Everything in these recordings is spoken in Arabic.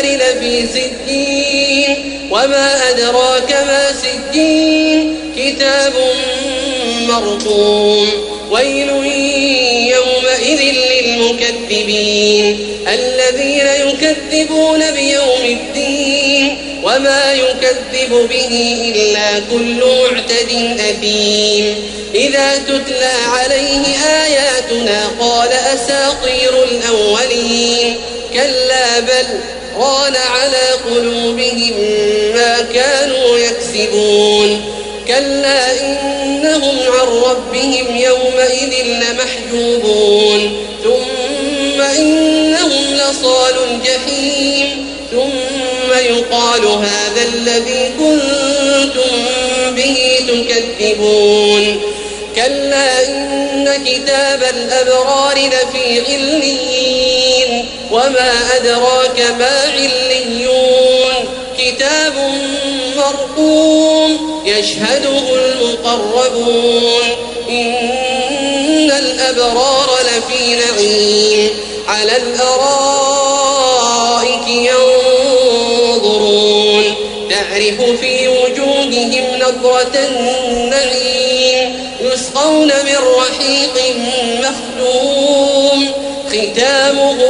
الفجار لفي سجين وما أدراك ما سجين كتاب مرقوم ويل يومئذ للمكذبين الذين يكذبون بيوم الدين وما يكذب به إلا كل معتد أثيم إذا تتلى عليه آياتنا قال أساطير الأولين كلا بل ران على قلوبهم ما كانوا يكسبون. كلا إنهم عن ربهم يومئذ لمحجوبون. ثم إنهم لصال الجحيم. ثم يقال هذا الذي كنتم به تكذبون. كلا إن كتاب الأبرار لفي عليين وما أدراك ما عليون كتاب مرقوم يشهده المقربون إن الأبرار لفي نعيم على الأرائك ينظرون تعرف في وجوههم نظرة النعيم يسقون من رحيق مختوم ختامه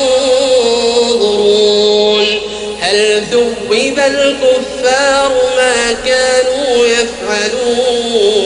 ثوب الكفار ما كانوا يفعلون